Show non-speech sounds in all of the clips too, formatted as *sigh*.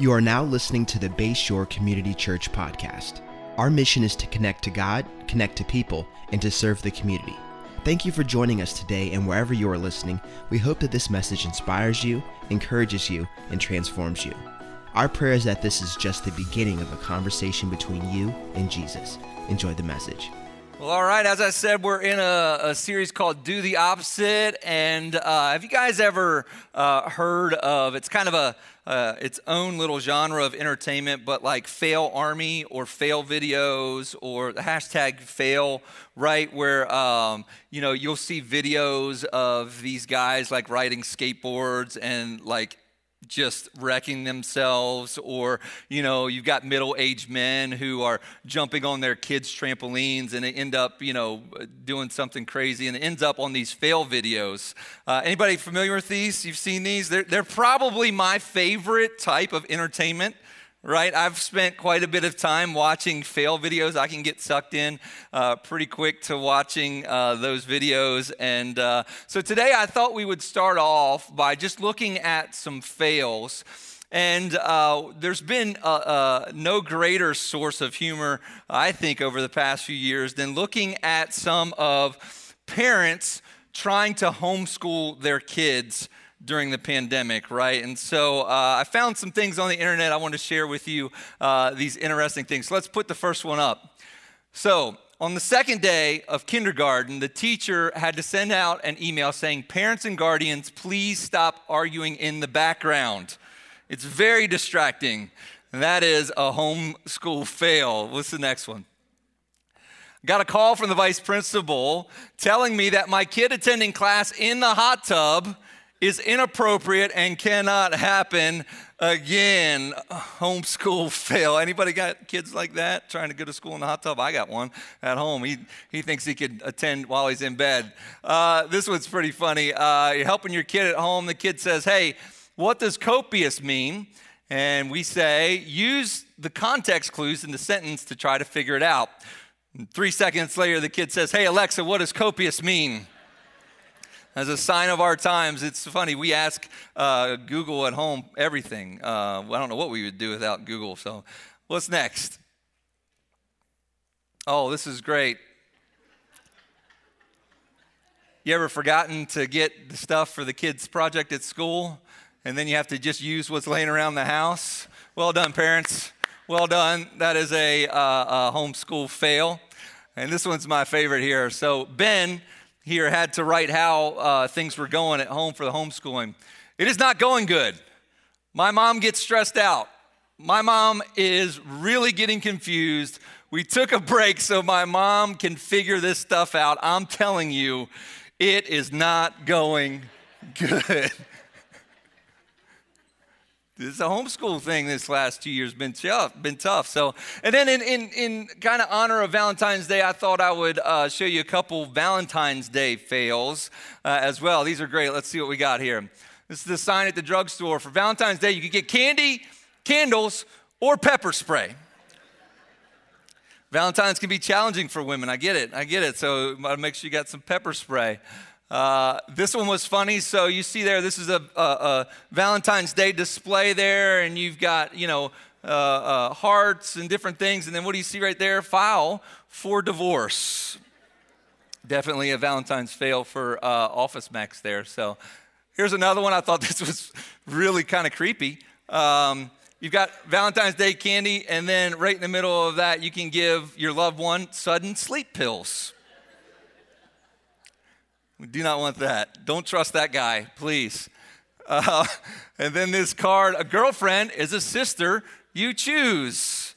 You are now listening to the Bayshore Community Church podcast. Our mission is to connect to God, connect to people, and to serve the community. Thank you for joining us today, and wherever you are listening, we hope that this message inspires you, encourages you, and transforms you. Our prayer is that this is just the beginning of a conversation between you and Jesus. Enjoy the message. Well, all right. As I said, we're in a, a series called Do the Opposite. And uh, have you guys ever uh, heard of it's kind of a uh, its own little genre of entertainment, but like fail army or fail videos or the hashtag fail, right? Where, um, you know, you'll see videos of these guys like riding skateboards and like just wrecking themselves or you know you've got middle-aged men who are jumping on their kids trampolines and they end up you know doing something crazy and it ends up on these fail videos. Uh, anybody familiar with these? You've seen these? They're, they're probably my favorite type of entertainment right? I've spent quite a bit of time watching fail videos. I can get sucked in uh, pretty quick to watching uh, those videos. And uh, so today I thought we would start off by just looking at some fails. And uh, there's been uh, uh, no greater source of humor, I think, over the past few years than looking at some of parents trying to homeschool their kids during the pandemic, right? And so uh, I found some things on the internet I want to share with you, uh, these interesting things. So let's put the first one up. So, on the second day of kindergarten, the teacher had to send out an email saying, Parents and guardians, please stop arguing in the background. It's very distracting. That is a homeschool fail. What's the next one? Got a call from the vice principal telling me that my kid attending class in the hot tub is inappropriate and cannot happen again. Homeschool *laughs* fail. Anybody got kids like that trying to go to school in the hot tub? I got one at home. He, he thinks he could attend while he's in bed. Uh, this one's pretty funny. Uh, you're helping your kid at home. The kid says, Hey, what does copious mean? And we say, use the context clues in the sentence to try to figure it out. And three seconds later, the kid says, Hey, Alexa, what does copious mean? As a sign of our times. It's funny, we ask uh, Google at home everything. Uh, I don't know what we would do without Google. So, what's next? Oh, this is great. You ever forgotten to get the stuff for the kids' project at school, and then you have to just use what's laying around the house? Well done, parents. Well done. That is a, uh, a homeschool fail. And this one's my favorite here. So, Ben here had to write how uh, things were going at home for the homeschooling. It is not going good. My mom gets stressed out. My mom is really getting confused. We took a break so my mom can figure this stuff out. I'm telling you, it is not going good. *laughs* This a homeschool thing this last two years been tough, been tough. So, and then in in, in kind of honor of Valentine's Day, I thought I would uh, show you a couple Valentine's Day fails uh, as well. These are great. Let's see what we got here. This is the sign at the drugstore for Valentine's Day. You can get candy, candles, or pepper spray. Valentine's can be challenging for women. I get it. I get it. So, make sure you got some pepper spray. Uh, this one was funny. So you see there, this is a, a, a Valentine's Day display there, and you've got, you know, uh, uh, hearts and different things. And then what do you see right there? File for divorce. Definitely a Valentine's fail for uh, Office Max there. So here's another one. I thought *laughs* this was really kind of creepy. Um, you've got Valentine's Day candy, and then right in the middle of that, you can give your loved one sudden sleep pills. We do not want that. Don't trust that guy, please. Uh, *laughs* and then this card a girlfriend is a sister you choose.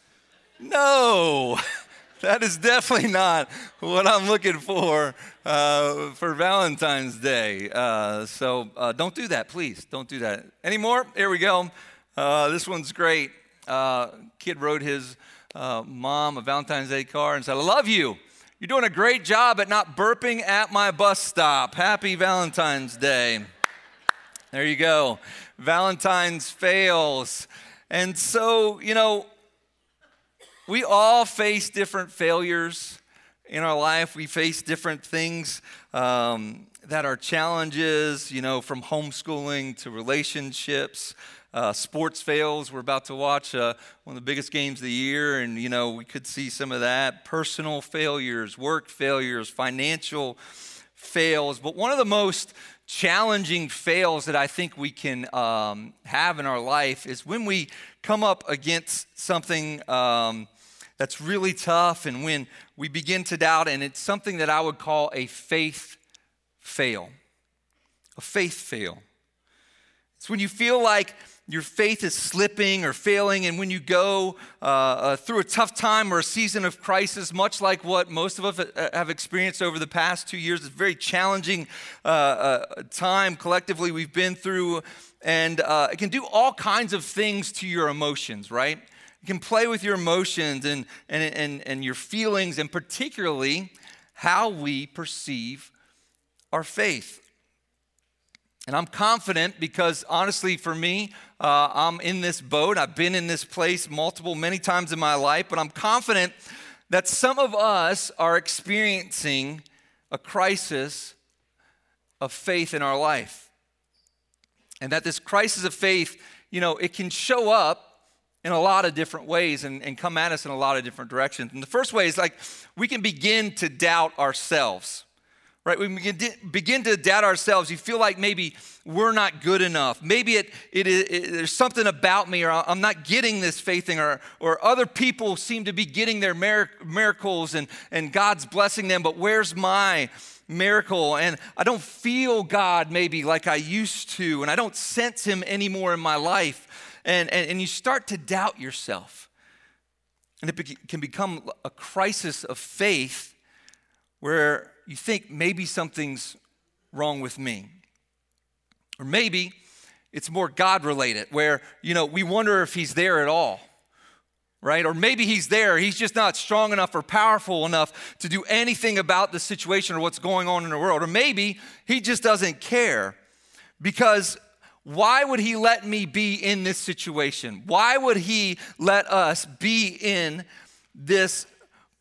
No, *laughs* that is definitely not what I'm looking for uh, for Valentine's Day. Uh, so uh, don't do that, please. Don't do that. Any more? Here we go. Uh, this one's great. Uh, kid wrote his mom a Valentine's Day card and said, I love you. You're doing a great job at not burping at my bus stop. Happy Valentine's Day. There you go. Valentine's fails. And so, you know, we all face different failures in our life. We face different things um, that are challenges, you know, from homeschooling to relationships. Uh, sports fails. We're about to watch uh, one of the biggest games of the year, and you know we could see some of that. Personal failures, work failures, financial fails. But one of the most challenging fails that I think we can um, have in our life is when we come up against something. Um, that's really tough, and when we begin to doubt, and it's something that I would call a faith fail. A faith fail. It's when you feel like your faith is slipping or failing, and when you go uh, uh, through a tough time or a season of crisis, much like what most of us have experienced over the past two years, it's a very challenging uh, uh time collectively we've been through, and uh, it can do all kinds of things to your emotions, right? You can play with your emotions and, and, and, and your feelings, and particularly how we perceive our faith. And I'm confident because honestly, for me, uh, I'm in this boat. I've been in this place multiple, many times in my life, but I'm confident that some of us are experiencing a crisis of faith in our life. And that this crisis of faith, you know, it can show up in a lot of different ways and, and come at us in a lot of different directions. And the first way is like we can begin to doubt ourselves right? We begin to doubt ourselves. You feel like maybe we're not good enough. Maybe it, it, it, there's something about me, or I'm not getting this faith thing, or, or other people seem to be getting their miracles and, and God's blessing them, but where's my miracle? And I don't feel God maybe like I used to, and I don't sense Him anymore in my life. And, and, and you start to doubt yourself. And it can become a crisis of faith where you think maybe something's wrong with me. Or maybe it's more God related, where, you know, we wonder if He's there at all, right? Or maybe He's there, He's just not strong enough or powerful enough to do anything about the situation or what's going on in the world. Or maybe He just doesn't care because why would He let me be in this situation? Why would He let us be in this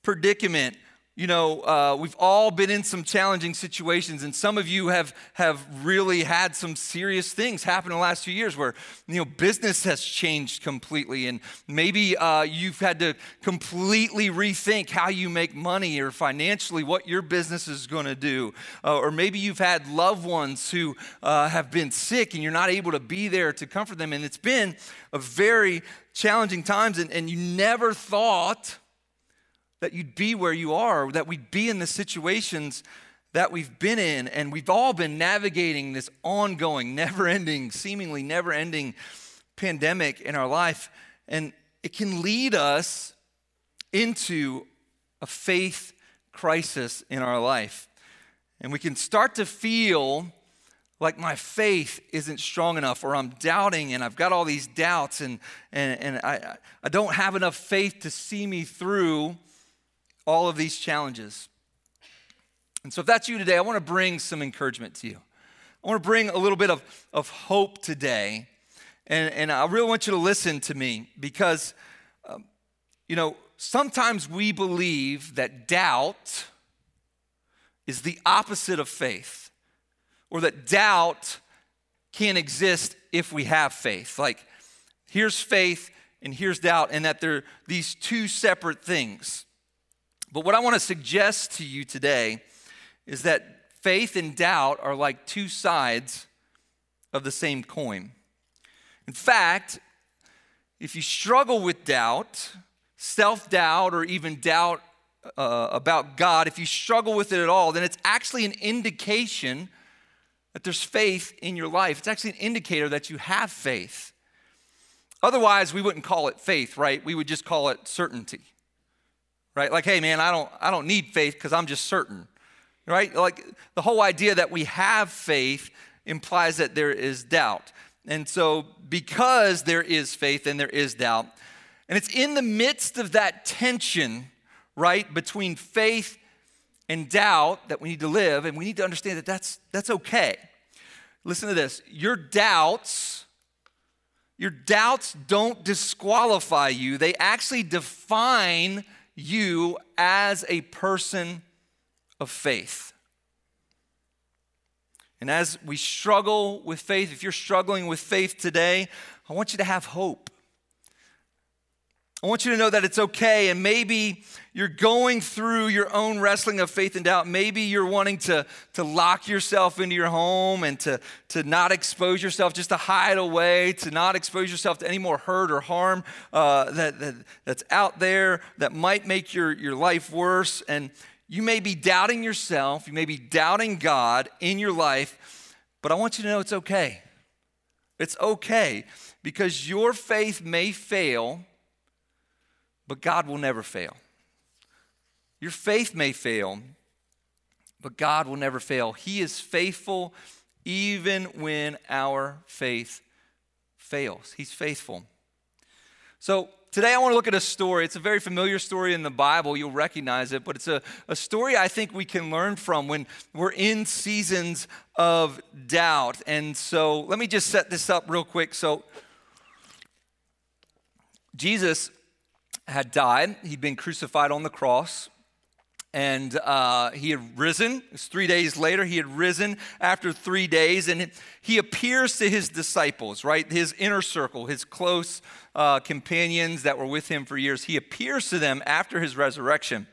predicament? You know, uh, we've all been in some challenging situations, and some of you have, have really had some serious things happen in the last few years where, you know, business has changed completely, and maybe uh, you've had to completely rethink how you make money or financially what your business is going to do. Uh, or maybe you've had loved ones who uh, have been sick and you're not able to be there to comfort them, and it's been a very challenging times, and, and you never thought that you'd be where you are, that we'd be in the situations that we've been in. And we've all been navigating this ongoing, *laughs* never ending, seemingly never ending pandemic in our life. And it can lead us into a faith crisis in our life. And we can start to feel like my faith isn't strong enough or I'm doubting and I've got all these doubts and, and, and I, I don't have enough faith to see me through all of these challenges. And so, if that's you today, I want to bring some encouragement to you. I want to bring a little bit of, of hope today. And, and I really want you to listen to me because, um, you know, sometimes we believe that doubt is the opposite of faith, or that doubt can't exist if we have faith. Like, here's faith and here's doubt, and that they're these two separate things. But what I want to suggest to you today is that faith and doubt are like two sides of the same coin. In fact, if you struggle with doubt, self doubt, or even doubt uh, about God, if you struggle with it at all, then it's actually an indication that there's faith in your life. It's actually an indicator that you have faith. Otherwise, we wouldn't call it faith, right? We would just call it certainty right? Like, hey, man, I don't, I don't need faith because I'm just certain, right? Like the whole idea that we have faith implies that there is doubt. And so, because there is faith and there is doubt, and it's in the midst of that tension, right, between faith and doubt that we need to live, and we need to understand that that's, that's okay. Listen to this your doubts. Your doubts don't disqualify you. They actually define you as a person of faith. And as we struggle with faith, if you're struggling with faith today, I want you to have hope. I want you to know that it's okay. And maybe you're going through your own wrestling of faith and doubt. Maybe you're wanting to, to lock yourself into your home and to, to not expose yourself, just to hide away, to not expose yourself to any more hurt or harm uh, that, that, that's out there that might make your, your life worse. And you may be doubting yourself, you may be doubting God in your life, but I want you to know it's okay. It's okay because your faith may fail but God will never fail. Your faith may fail, but God will never fail. He is faithful even when our faith fails. He's faithful. So, today I want to look at a story. It's a very familiar story in the Bible. You'll recognize it, but it's a, a story I think we can learn from when we're in seasons of doubt. And so, let me just set this up real quick. So, Jesus had died, he'd been crucified on the cross. And uh, he had risen. It's three days later. He had risen after three days, and he appears to his disciples, right? His inner circle, his close uh, companions that were with him for years. He appears to them after his resurrection.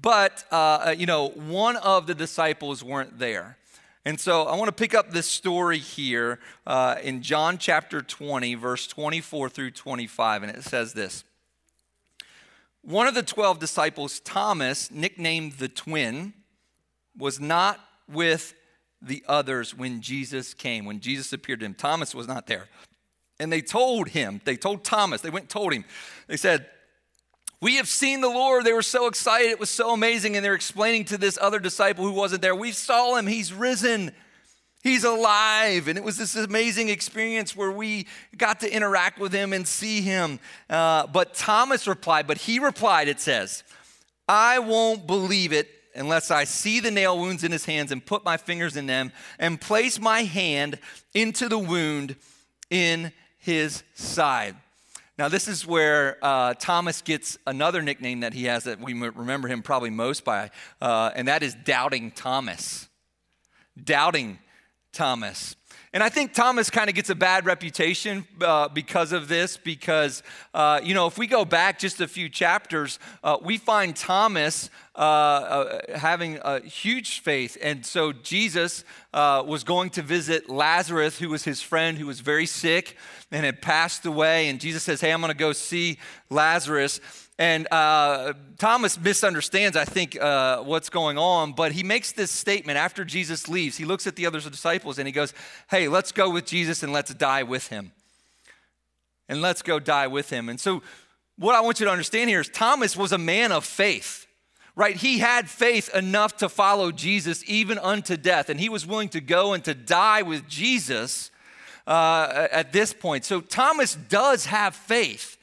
But, uh, you know, one of the disciples weren't there. And so I want to pick up this story here uh, in John chapter 20, verse 24 through 25, and it says this. One of the 12 disciples, Thomas, nicknamed the twin, was not with the others when Jesus came, when Jesus appeared to him. Thomas was not there. And they told him, they told Thomas, they went and told him, they said, We have seen the Lord. They were so excited. It was so amazing. And they're explaining to this other disciple who wasn't there, We saw him. He's risen. He's alive. And it was this amazing experience where we got to interact with him and see him. Uh, but Thomas replied, but he replied, it says, I won't believe it unless I see the nail wounds in his hands and put my fingers in them and place my hand into the wound in his side. Now, this is where uh, Thomas gets another nickname that he has that we remember him probably most by, uh, and that is Doubting Thomas. Doubting Thomas. And I think Thomas kind of gets a bad reputation uh, because of this, because, uh, you know, if we go back just a few chapters, uh, we find Thomas uh, uh, having a huge faith. And so Jesus uh, was going to visit Lazarus, who was his friend, who was very sick and had passed away. And Jesus says, Hey, I'm going to go see Lazarus. And uh, Thomas misunderstands, I think, uh, what's going on, but he makes this statement after Jesus leaves. He looks at the other disciples and he goes, Hey, let's go with Jesus and let's die with him. And let's go die with him. And so, what I want you to understand here is Thomas was a man of faith, right? He had faith enough to follow Jesus even unto death, and he was willing to go and to die with Jesus uh, at this point. So, Thomas does have faith.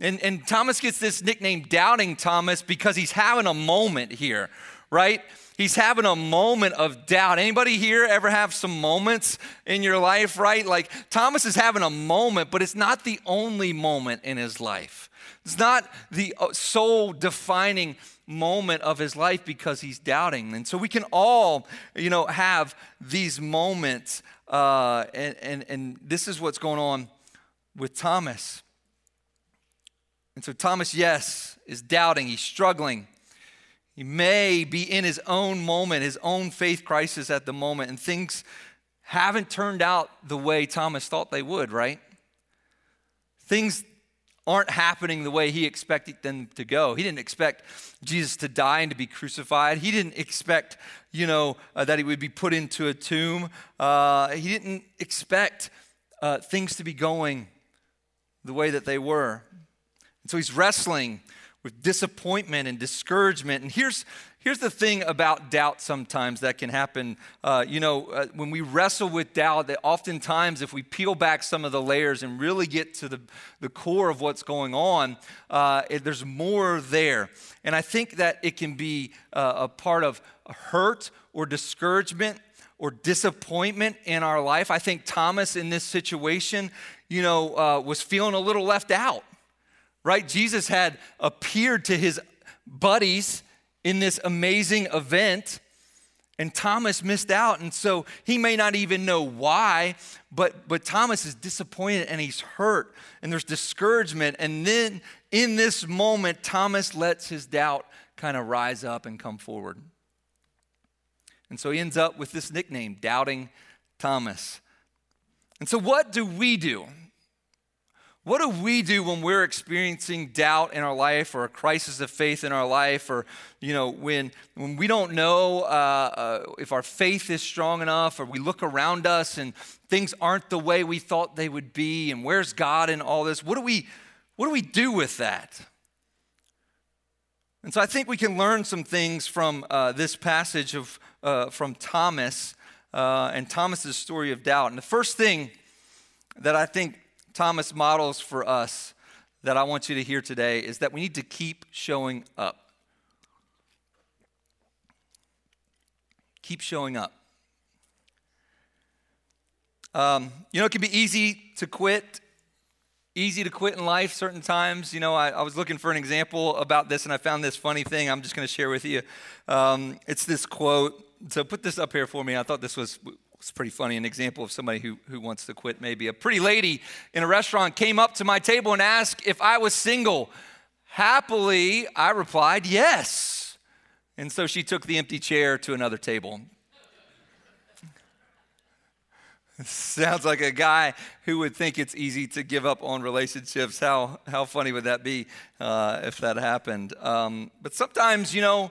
And, and Thomas gets this nickname, Doubting Thomas, because he's having a moment here, right? He's having a moment of doubt. Anybody here ever have some moments in your life, right? Like Thomas is having a moment, but it's not the only moment in his life. It's not the uh, sole defining moment of his life because he's doubting. And so we can all, you know, have these moments. Uh, and, and, and this is what's going on with Thomas. And so Thomas, yes, is doubting, he's struggling. He may be in his own moment, his own faith crisis at the moment, and things haven't turned out the way Thomas thought they would, right? Things aren't happening the way he expected them to go. He didn't expect Jesus to die and to be crucified. He didn't expect, you know, uh, that he would be put into a tomb. Uh, he didn't expect uh, things to be going the way that they were. And so he's wrestling with disappointment and discouragement. And here's, here's the thing about doubt sometimes that can happen. Uh, you know, uh, when we wrestle with doubt, that oftentimes if we peel back some of the layers and really get to the, the core of what's going on, uh, it, there's more there. And I think that it can be uh, a part of hurt or discouragement or disappointment in our life. I think Thomas in this situation, you know, uh, was feeling a little left out right? Jesus had appeared to his buddies in this amazing event. and Thomas missed out. And so he may not even know why, but, but Thomas is disappointed and he's hurt and there's discouragement. And then in this moment, Thomas lets his doubt kind of rise up and come forward. And so he ends up with this nickname, Doubting Thomas. And so, what do we do? What do we do when we're experiencing doubt in our life or a crisis of faith in our life or, you know, when, when we don't know uh, uh, if our faith is strong enough or we look around us and things aren't the way we thought they would be and where's God in all this? What do we, what do, we do with that? And so I think we can learn some things from uh, this passage of, uh, from Thomas uh, and Thomas's story of doubt. And the first thing that I think Thomas models for us that I want you to hear today is that we need to keep showing up. Keep showing up. Um, you know, it can be easy to quit, easy to quit in life certain times. You know, I, I, was looking for an example about this and I found this funny thing I'm just going to share with you. Um, it's this quote. So put this up here for me. I thought this was it's pretty funny. An example of somebody who, who wants to quit, maybe. A pretty lady in a restaurant came up to my table and asked if I was single. Happily, I replied, yes. And so she took the empty chair to another table. *laughs* Sounds like a guy who would think it's easy to give up on relationships. How, how funny would that be uh, if that happened? Um, but sometimes, you know,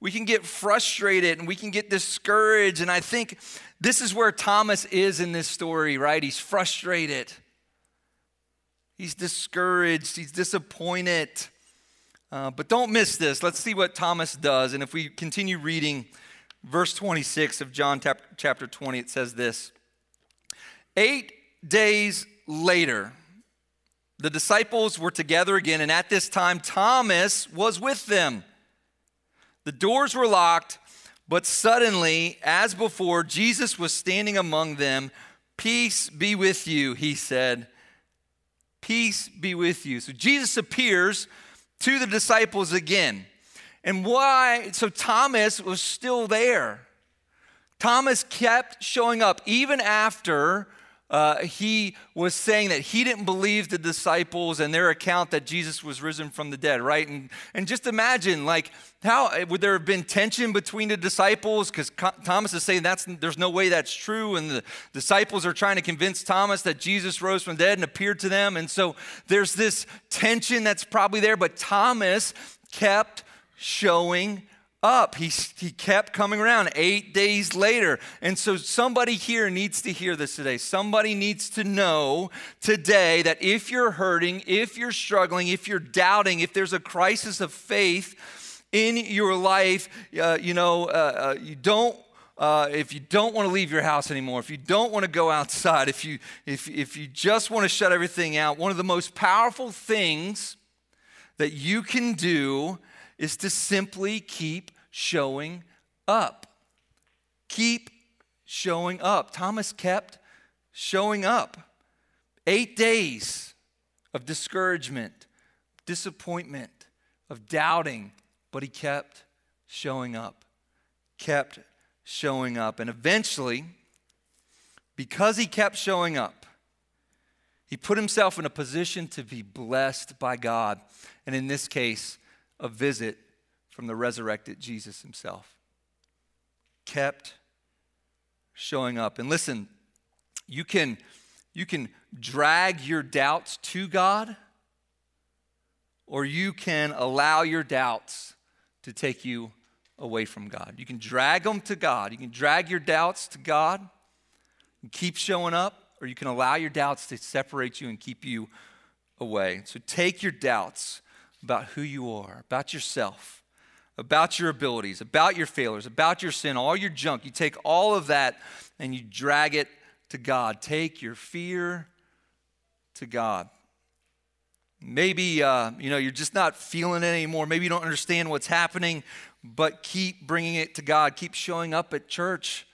we can get frustrated and we can get discouraged. And I think this is where Thomas is in this story, right? He's frustrated, he's discouraged, he's disappointed. Uh, but don't miss this. Let's see what Thomas does. And if we continue reading verse 26 of John chapter 20, it says this Eight days later, the disciples were together again, and at this time, Thomas was with them. The doors were locked but suddenly, as before, Jesus was standing among them. Peace be with you, he said. Peace be with you. So Jesus appears to the disciples again. And why? So Thomas was still there. Thomas kept showing up even after uh, he was saying that he didn't believe the disciples and their account that Jesus was risen from the dead, right? And, and just imagine, like, how would there have been tension between the disciples? Because Thomas is saying that's, there's no way that's true. And the disciples are trying to convince Thomas that Jesus rose from the dead and appeared to them. And so there's this tension that's probably there, but Thomas kept showing up. He, he kept coming around eight days later. And so somebody here needs to hear this today. Somebody needs to know today that if you're hurting, if you're struggling, if you're doubting, if there's a crisis of faith in your life, uh, you know, uh, uh, you don't uh, if you don't want to leave your house anymore, if you don't want to go outside, if you, if, if you just want to shut everything out, one of the most powerful things that you can do is to simply keep showing up. Keep showing up. Thomas kept showing up. Eight days of discouragement, disappointment, of doubting, but he kept showing up. Kept showing up. And eventually, because he kept showing up, he put himself in a position to be blessed by God. And in this case, a visit from the resurrected Jesus himself. Kept showing up. And listen, you can, you can drag your doubts to God, or you can allow your doubts to take you away from God. You can drag them to God. You can drag your doubts to God and keep showing up, or you can allow your doubts to separate you and keep you away. So take your doubts about who you are, about yourself, about your abilities, about your failures, about your sin, all your junk. You take all of that and you drag it to God. Take your fear to God. Maybe uh, you know you're just not feeling it anymore. Maybe you don't understand what's happening, but keep bringing it to God. Keep showing up at church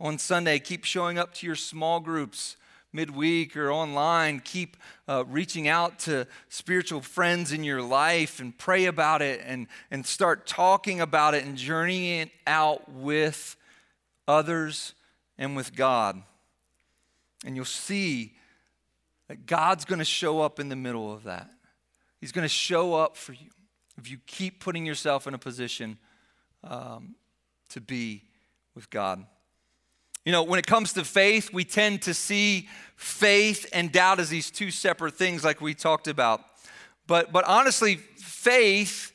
on Sunday. Keep showing up to your small groups midweek or online, keep uh, reaching out to spiritual friends in your life and pray about it and, and start talking about it and journeying it out with others, and with God. And you'll see that God's going to show up in the middle of that. He's going to show up for you if you keep putting yourself in a position um, to be with God. You know, when it comes to faith, we tend to see faith and doubt as these two separate things, like we talked about. But, but honestly, faith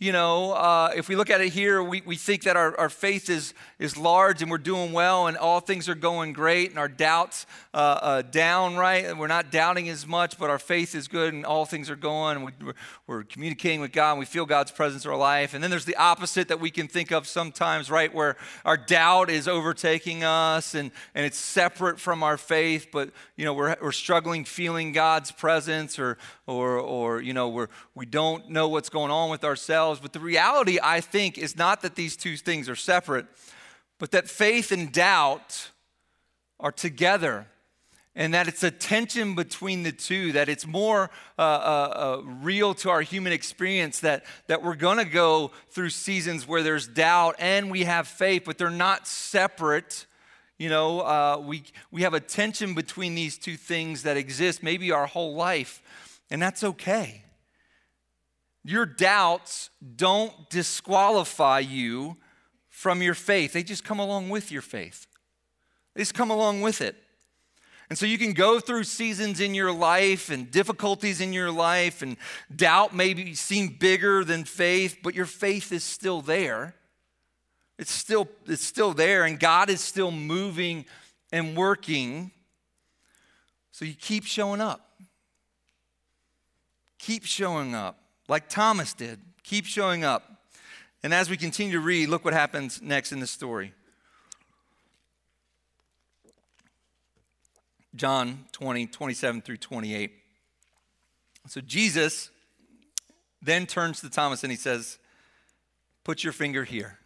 you know, uh, if we look at it here, we, we think that our, our faith is, is large and we're doing well and all things are going great and our doubts uh, uh, down, right? And we're not doubting as much, but our faith is good and all things are going we, we're, we're communicating with God and we feel God's presence in our life. And then there's the opposite that we can think of sometimes, right? Where our doubt is overtaking us and, and it's separate from our faith, but, you know, we're, we're struggling feeling God's presence or, or, or you know, we're, we don't know what's going on with ourselves But the reality, I think, is not that these two things are separate, but that faith and doubt are together and that it's a tension between the two, that it's more uh, uh, uh, real to our human experience, that, that we're gonna go through seasons where there's doubt and we have faith, but they're not separate. You know, uh, we, we have a tension between these two things that exist maybe our whole life, and that's okay. Your doubts don't disqualify you from your faith, they just come along with your faith. They just come along with it. And so you can go through seasons in your life and difficulties in your life, and doubt maybe seem bigger than faith, but your faith is still there. It's still, it's still there, and God is still moving and working. So you keep showing up. Keep showing up like Thomas did. Keep showing up. And as we continue to read, look what happens next in the story. John 20, 27 through 28. So Jesus then turns to Thomas and he says, Put your finger here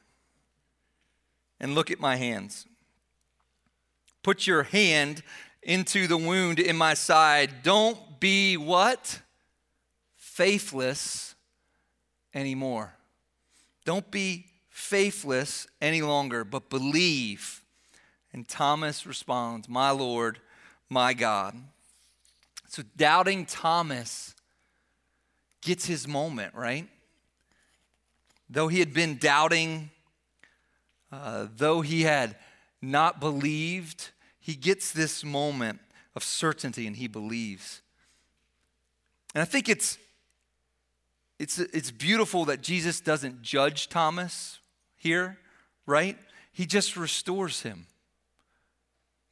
and look at my hands. Put your hand into the wound in my side. Don't be what? Faithless anymore. Don't be faithless any longer, but believe. And Thomas responds, My Lord, my God. So doubting Thomas gets his moment, right? Though he had been doubting, uh, though he had not believed, he gets this moment of certainty and he believes. And I think it's it's, it's beautiful that Jesus doesn't judge Thomas here, right? He just restores him.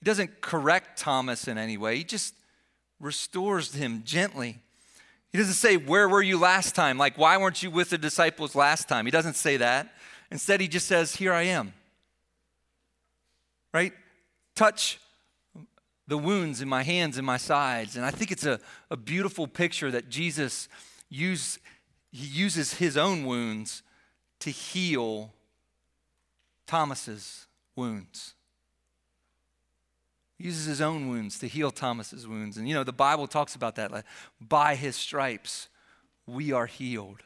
He doesn't correct Thomas in any way, he just restores him gently. He doesn't say, Where were you last time? Like, why weren't you with the disciples last time? He doesn't say that. Instead, he just says, Here I am. Right? Touch the wounds in my hands and my sides. And I think it's a, a beautiful picture that Jesus used he uses his own wounds to heal Thomas's wounds. He uses his own wounds to heal Thomas's wounds. And you know, the Bible talks about that. Like, by his stripes, we are healed.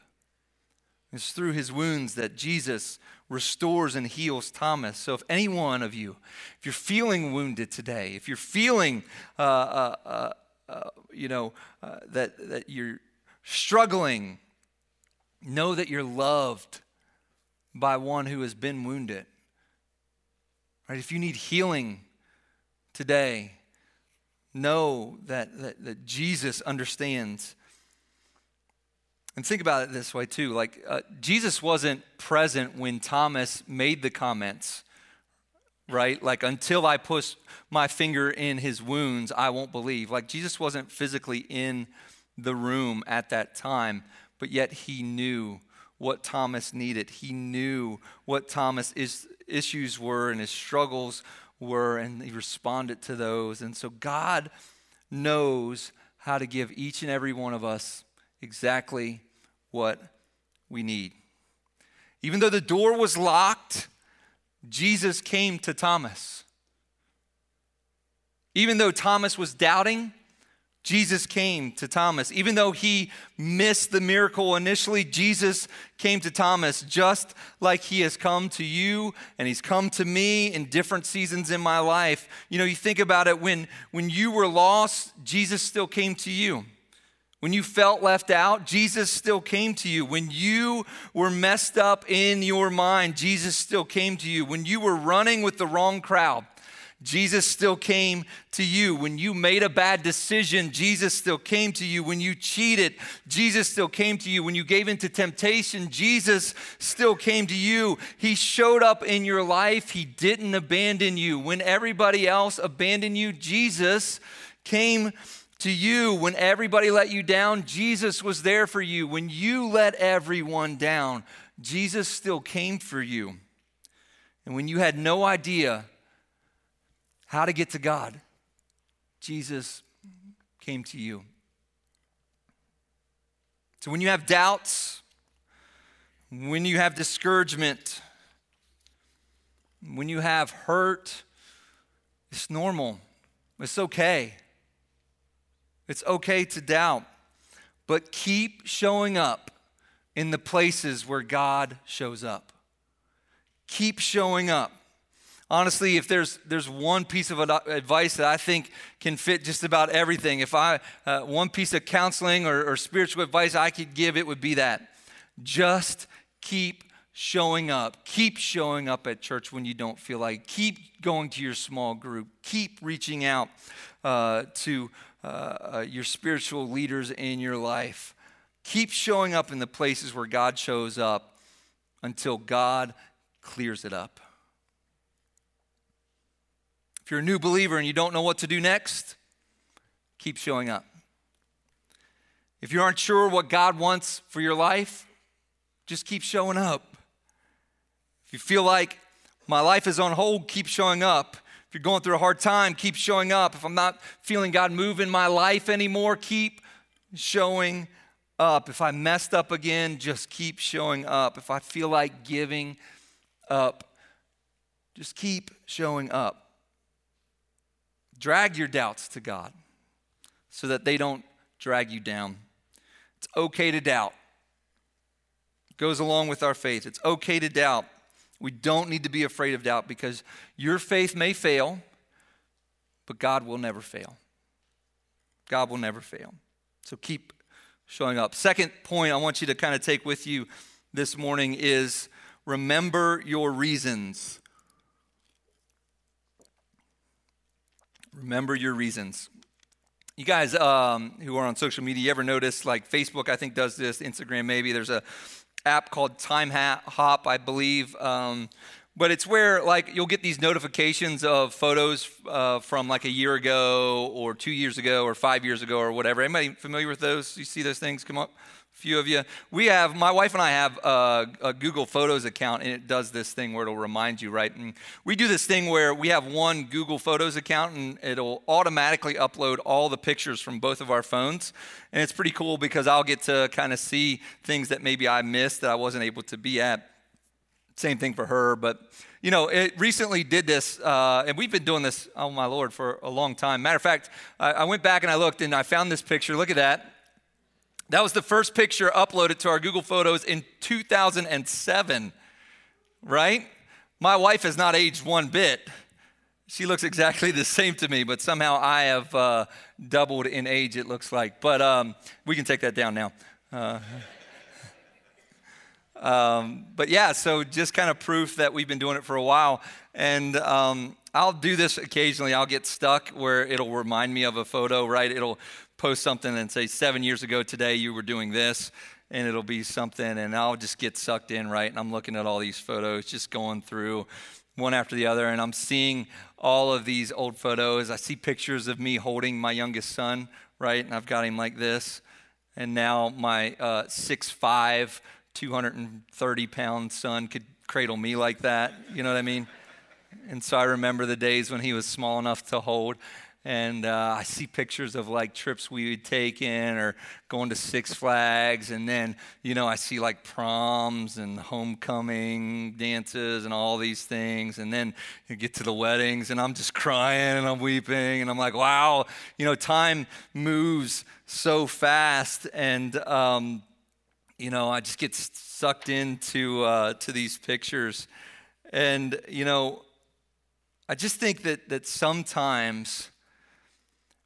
It's through his wounds that Jesus restores and heals Thomas. So, if any one of you, if you're feeling wounded today, if you're feeling, uh, uh, uh, uh you know, uh, that, that you're struggling Know that you're loved by one who has been wounded. Right? If you need healing today, know that, that, that Jesus understands. And think about it this way, too. Like, uh, Jesus wasn't present when Thomas made the comments, right? Like, until I push my finger in his wounds, I won't believe. Like, Jesus wasn't physically in the room at that time but yet he knew what Thomas needed. He knew what Thomas' issues were and his struggles were, and he responded to those. And so God knows how to give each and every one of us exactly what we need. Even though the door was locked, Jesus came to Thomas. Even though Thomas was doubting, Jesus came to Thomas. Even though he missed the miracle initially, Jesus came to Thomas just like he has come to you and he's come to me in different seasons in my life. You know, you think about it when, when you were lost, Jesus still came to you. When you felt left out, Jesus still came to you. When you were messed up in your mind, Jesus still came to you. When you were running with the wrong crowd, Jesus still came to you. When you made a bad decision, Jesus still came to you. When you cheated, Jesus still came to you. When you gave into temptation, Jesus still came to you. He showed up in your life. He didn't abandon you. When everybody else abandoned you, Jesus came to you. When everybody let you down, Jesus was there for you. When you let everyone down, Jesus still came for you. And when you had no idea, how to get to God, Jesus came to you. So when you have doubts, when you have discouragement, when you have hurt, it's normal. It's okay. It's okay to doubt, but keep showing up in the places where God shows up. Keep showing up honestly, if there's there's one piece of advice that I think can fit just about everything, if I uh, one piece of counseling or, or spiritual advice I could give, it would be that: just keep showing up. Keep showing up at church when you don't feel like. Keep going to your small group. Keep reaching out uh, to uh, uh your spiritual leaders in your life. Keep showing up in the places where God shows up until God clears it up. If you're a new believer and you don't know what to do next, keep showing up. If you aren't sure what God wants for your life, just keep showing up. If you feel like my life is on hold, keep showing up. If you're going through a hard time, keep showing up. If I'm not feeling God move in my life anymore, keep showing up. If I messed up again, just keep showing up. If I feel like giving up, just keep showing up. Drag your doubts to God so that they don't drag you down. It's okay to doubt. It goes along with our faith. It's okay to doubt. We don't need to be afraid of doubt because your faith may fail, but God will never fail. God will never fail. So keep showing up. Second point I want you to kind of take with you this morning is remember your reasons Remember your reasons. You guys um, who are on social media, you ever notice like Facebook, I think, does this, Instagram maybe. There's a app called Time Hop, I believe. Um, but it's where like you'll get these notifications of photos uh, from like a year ago or two years ago or five years ago or whatever. Anybody familiar with those? You see those things come up? Few of you. We have, my wife and I have a, a, Google Photos account, and it does this thing where it'll remind you, right? And we do this thing where we have one Google Photos account, and it'll automatically upload all the pictures from both of our phones. And it's pretty cool because I'll get to kind of see things that maybe I missed that I wasn't able to be at. Same thing for her, but you know, it recently did this, uh, and we've been doing this, oh my Lord, for a long time. Matter of fact, I, I went back and I looked and I found this picture. Look at that. That was the first picture uploaded to our Google Photos in 2007, right? My wife has not aged one bit. She looks exactly the same to me, but somehow I have uh, doubled in age, it looks like. But um, we can take that down now. Uh, *laughs* um, but yeah, so just kind of proof that we've been doing it for a while. And um, I'll do this occasionally. I'll get stuck where it'll remind me of a photo, right? It'll post something and say, seven years ago today, you were doing this, and it'll be something, and I'll just get sucked in, right? And I'm looking at all these photos, just going through one after the other, and I'm seeing all of these old photos. I see pictures of me holding my youngest son, right? And I've got him like this. And now my uh, 6'5, 230 pound son could cradle me like that. You know what I mean? And so I remember the days when he was small enough to hold. And uh, I see pictures of like trips we had taken or going to Six Flags, and then you know I see like proms and homecoming dances and all these things, and then you get to the weddings, and I'm just crying and I'm weeping, and I'm like, wow, you know, time moves so fast, and um, you know I just get sucked into uh, to these pictures, and you know. I just think that, that sometimes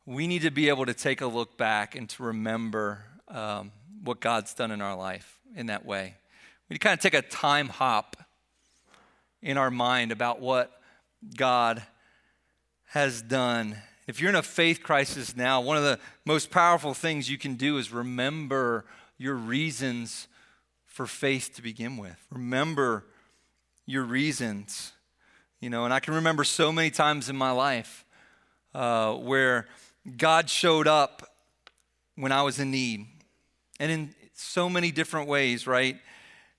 we need to be able to take a look back and to remember um, what God's done in our life in that way. We need to kind of take a time hop in our mind about what God has done. If you're in a faith crisis now, one of the most powerful things you can do is remember your reasons for faith to begin with. Remember your reasons. You know, and I can remember so many times in my life uh, where God showed up when I was in need, and in so many different ways, right?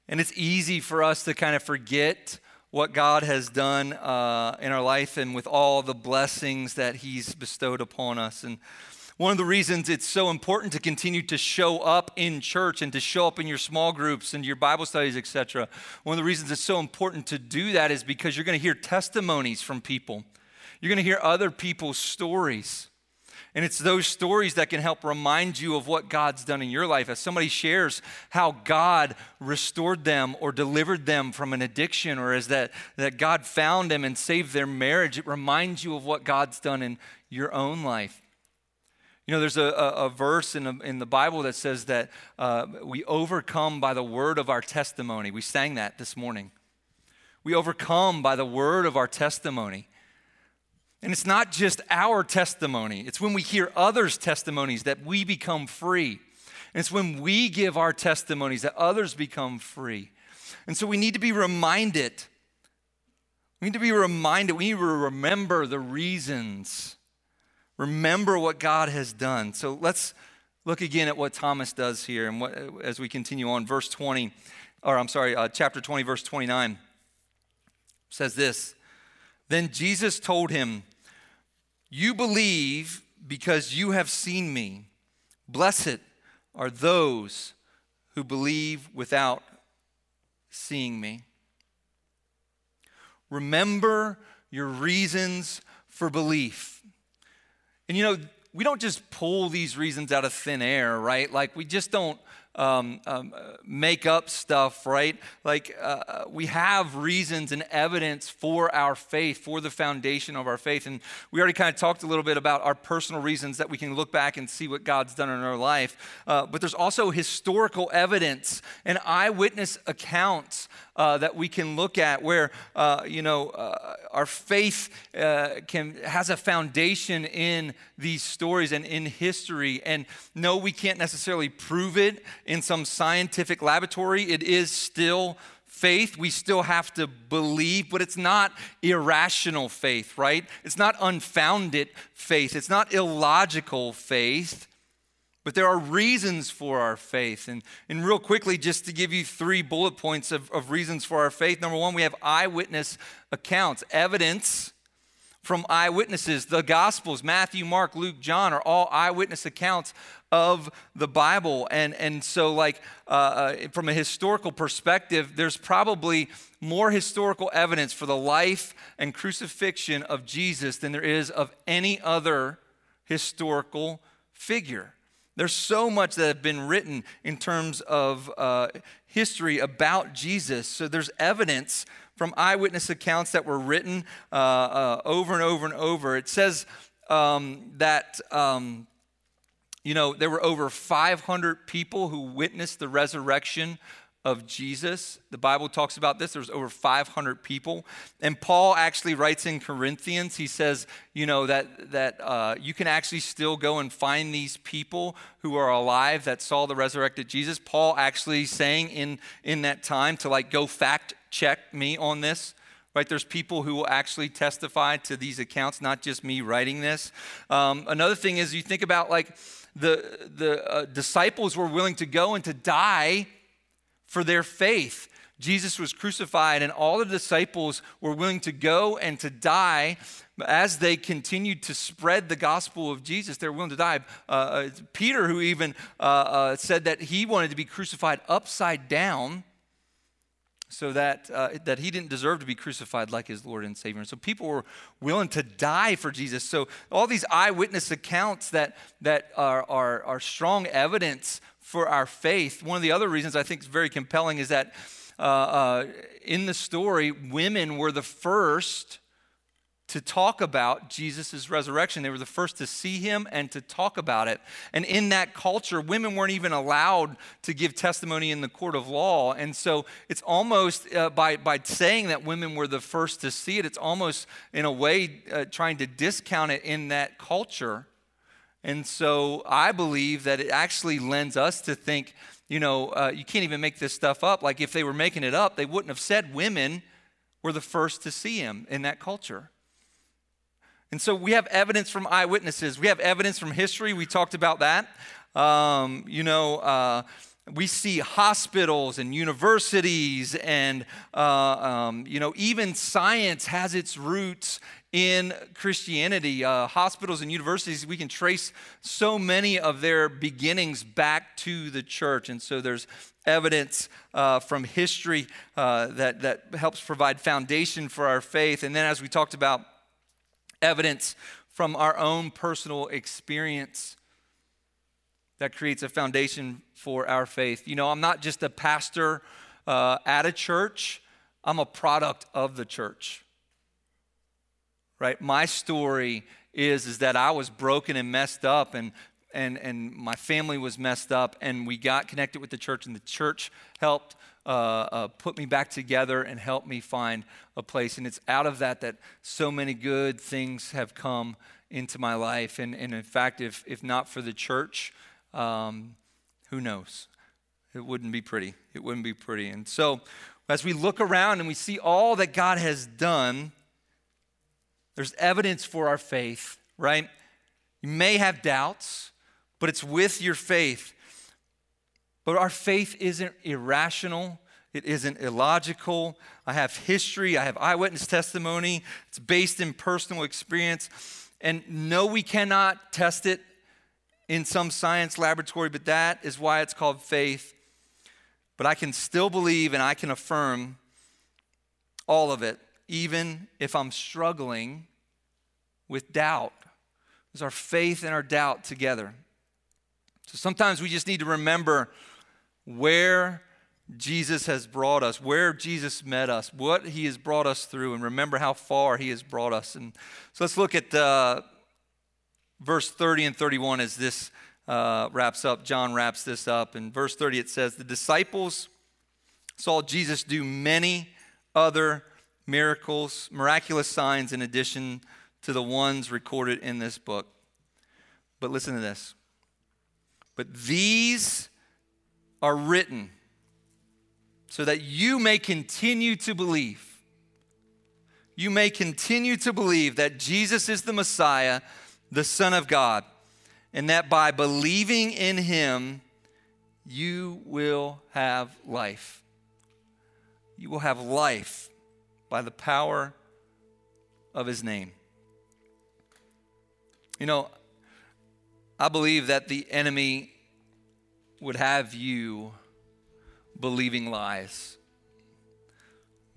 And it's easy for us to kind of forget what God has done uh, in our life and with all the blessings that He's bestowed upon us. And one of the reasons it's so important to continue to show up in church and to show up in your small groups and your Bible studies, etc. One of the reasons it's so important to do that is because you're going to hear testimonies from people. You're going to hear other people's stories. And it's those stories that can help remind you of what God's done in your life. As somebody shares how God restored them or delivered them from an addiction, or as that, that God found them and saved their marriage, it reminds you of what God's done in your own life. You know, there's a, a, a verse in, a, in the Bible that says that uh, we overcome by the word of our testimony. We sang that this morning. We overcome by the word of our testimony. And it's not just our testimony, it's when we hear others' testimonies that we become free. And it's when we give our testimonies that others become free. And so we need to be reminded. We need to be reminded. We need to remember the reasons. Remember what God has done. So let's look again at what Thomas does here and what, as we continue on. Verse 20, or I'm sorry, uh, chapter 20, verse 29 says this Then Jesus told him, you believe because you have seen me. Blessed are those who believe without seeing me. Remember your reasons for belief. And you know, we don't just pull these reasons out of thin air, right? Like, we just don't um, um, make up stuff, right? Like uh, uh, we have reasons and evidence for our faith, for the foundation of our faith. And we already kind of talked a little bit about our personal reasons that we can look back and see what God's done in our life. Uh, but there's also historical evidence and eyewitness accounts uh, that we can look at where uh, you know uh, our faith uh, can has a foundation in these stories and in history. And no we can't necessarily prove it in some scientific laboratory. It is still faith. We still have to believe but it's not irrational faith right? It's not unfounded faith. It's not illogical faith but there are reasons for our faith. And, and real quickly, just to give you three bullet points of, of reasons for our faith. Number one, we have eyewitness accounts, evidence from eyewitnesses. The Gospels, Matthew, Mark, Luke, John, are all eyewitness accounts of the Bible. And, and so, like, uh, uh, from a historical perspective, there's probably more historical evidence for the life and crucifixion of Jesus than there is of any other historical figure. There's so much that have been written in terms of uh, history about Jesus. So there's evidence from eyewitness accounts that were written uh, uh, over and over and over. It says um, that. Um, you know, there were over 500 people who witnessed the resurrection of Jesus. The Bible talks about this. There's over 500 people. And Paul actually writes in Corinthians, he says, you know, that, that uh, you can actually still go and find these people who are alive that saw the resurrected Jesus. Paul actually saying in, in that time to like go fact check me on this. Right, there's people who will actually testify to these accounts, not just me writing this. Um, another thing is you think about like the the uh, disciples were willing to go and to die for their faith. Jesus was crucified, and all the disciples were willing to go and to die as they continued to spread the gospel of Jesus. They were willing to die. Uh, uh Peter, who even uh, uh, said that he wanted to be crucified upside down so that, uh, that he didn't deserve to be crucified like his Lord and Savior. And so people were willing to die for Jesus. So all these eyewitness accounts that, that are, are, are strong evidence for our faith. One of the other reasons I think is very compelling is that uh, uh, in the story, women were the first to talk about Jesus' resurrection. They were the first to see him and to talk about it. And in that culture, women weren't even allowed to give testimony in the court of law. And so it's almost uh, by, by saying that women were the first to see it, it's almost in a way uh, trying to discount it in that culture. And so I believe that it actually lends us to think, you know, uh, you can't even make this stuff up. Like if they were making it up, they wouldn't have said women were the first to see him in that culture. And so we have evidence from eyewitnesses. We have evidence from history. We talked about that. Um, you know, uh, we see hospitals and universities, and uh, um, you know, even science has its roots in Christianity. Uh, hospitals and universities, we can trace so many of their beginnings back to the church, and so there's evidence uh, from history uh, that that helps provide foundation for our faith. And then, as we talked about evidence from our own personal experience that creates a foundation for our faith. You know, I'm not just a pastor uh, at a church, I'm a product of the church. Right? My story is, is that I was broken and messed up and and, and my family was messed up and we got connected with the church and the church helped uh, uh, put me back together and help me find a place. And it's out of that that so many good things have come into my life. And, and in fact, if, if not for the church, um, who knows? It wouldn't be pretty. It wouldn't be pretty. And so, as we look around and we see all that God has done, there's evidence for our faith, right? You may have doubts, but it's with your faith but our faith isn't irrational, it isn't illogical. I have history, I have eyewitness testimony, it's based in personal experience. And no, we cannot test it in some science laboratory, but that is why it's called faith. But I can still believe and I can affirm all of it, even if I'm struggling with doubt. It's our faith and our doubt together. So sometimes we just need to remember where Jesus has brought us, where Jesus met us, what he has brought us through, and remember how far he has brought us. And so let's look at uh, verse 30 and 31 as this uh, wraps up. John wraps this up. In verse 30, it says, The disciples saw Jesus do many other miracles, miraculous signs in addition to the ones recorded in this book. But listen to this. But these are written so that you may continue to believe. You may continue to believe that Jesus is the Messiah, the Son of God, and that by believing in him, you will have life. You will have life by the power of his name. You know, I believe that the enemy would have you believing lies,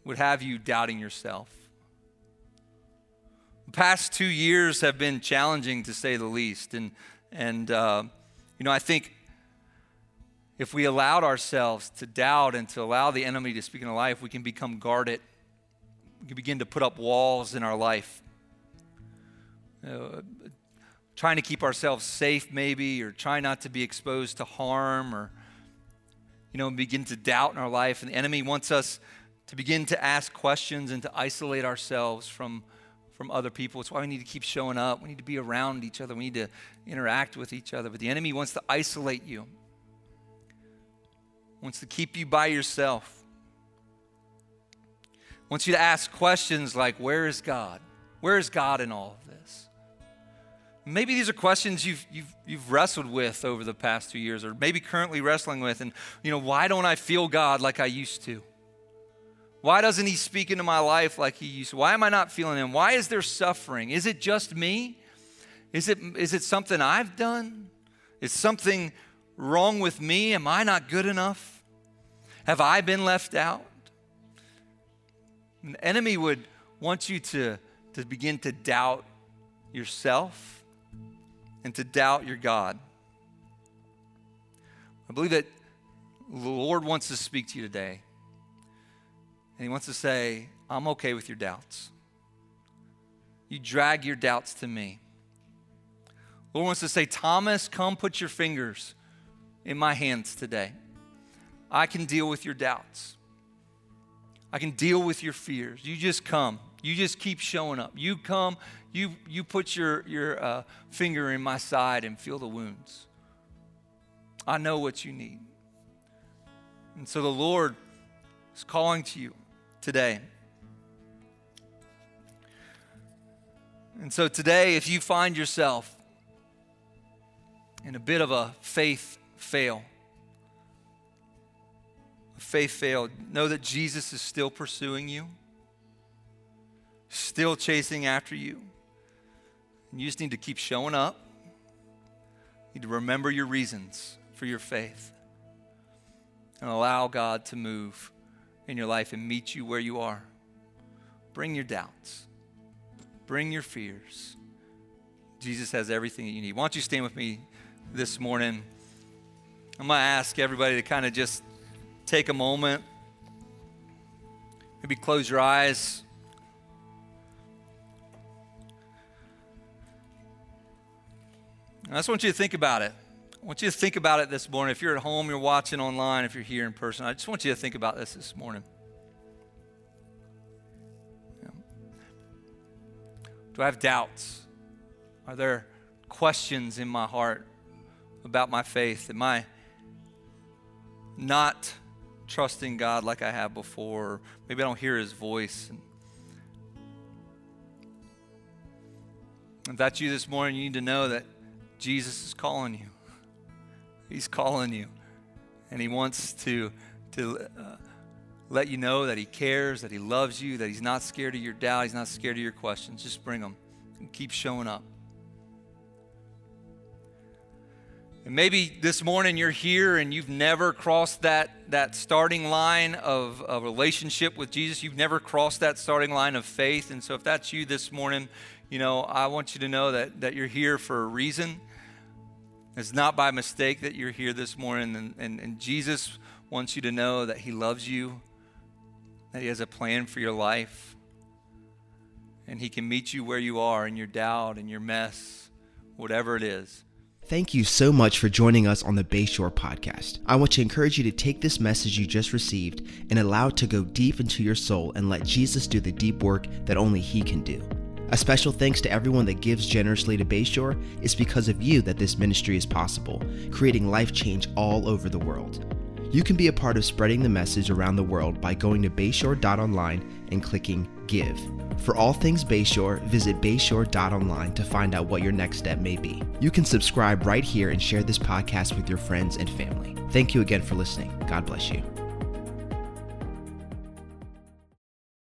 would have you doubting yourself. The past two years have been challenging to say the least. And, and uh, you know, I think if we allowed ourselves to doubt and to allow the enemy to speak in our life, we can become guarded. We can begin to put up walls in our life. Uh, trying to keep ourselves safe, maybe, or try not to be exposed to harm, or, you know, begin to doubt in our life. And the enemy wants us to begin to ask questions and to isolate ourselves from, from other people. It's why we need to keep showing up. We need to be around each other. We need to interact with each other. But the enemy wants to isolate you, wants to keep you by yourself, wants you to ask questions like, Where is God? Where is God in all of this? Maybe these are questions you've, you've, you've wrestled with over the past two years, or maybe currently wrestling with. And, you know, why don't I feel God like I used to? Why doesn't he speak into my life like he used to? Why am I not feeling him? Why is there suffering? Is it just me? Is it, is it something I've done? Is something wrong with me? Am I not good enough? Have I been left out? An enemy would want you to, to begin to doubt yourself and to doubt your God. I believe that the Lord wants to speak to you today. And He wants to say, I'm okay with your doubts. You drag your doubts to me. The Lord wants to say, Thomas, come put your fingers in my hands today. I can deal with your doubts. I can deal with your fears. You just come. You just keep showing up. You come, you, you put your, your uh, finger in my side and feel the wounds. I know what you need. And so the Lord is calling to you today. And so today, if you find yourself in a bit of a faith fail, a faith fail, know that Jesus is still pursuing you, still chasing after you. You just need to keep showing up. You need to remember your reasons for your faith and allow God to move in your life and meet you where you are. Bring your doubts, bring your fears. Jesus has everything that you need. Why don't you stand with me this morning? I'm going to ask everybody to kind of just take a moment, maybe close your eyes. I just want you to think about it. I want you to think about it this morning. If you're at home, you're watching online, if you're here in person, I just want you to think about this this morning. Do I have doubts? Are there questions in my heart about my faith? Am I not trusting God like I have before? Maybe I don't hear His voice. If that's you this morning, you need to know that Jesus is calling you. He's calling you. And He wants to, to uh, let you know that He cares, that He loves you, that He's not scared of your doubt, He's not scared of your questions. Just bring them and keep showing up. And maybe this morning you're here and you've never crossed that, that starting line of a relationship with Jesus. You've never crossed that starting line of faith. And so if that's you this morning, you know, I want you to know that, that you're here for a reason. It's not by mistake that you're here this morning. And, and, and Jesus wants you to know that He loves you, that He has a plan for your life, and He can meet you where you are in your doubt and your mess, whatever it is. Thank you so much for joining us on the Bayshore podcast. I want to encourage you to take this message you just received and allow it to go deep into your soul and let Jesus do the deep work that only He can do. A special thanks to everyone that gives generously to Bayshore. It's because of you that this ministry is possible, creating life change all over the world. You can be a part of spreading the message around the world by going to bayshore.online and clicking Give. For all things Bayshore, visit bayshore.online to find out what your next step may be. You can subscribe right here and share this podcast with your friends and family. Thank you again for listening. God bless you.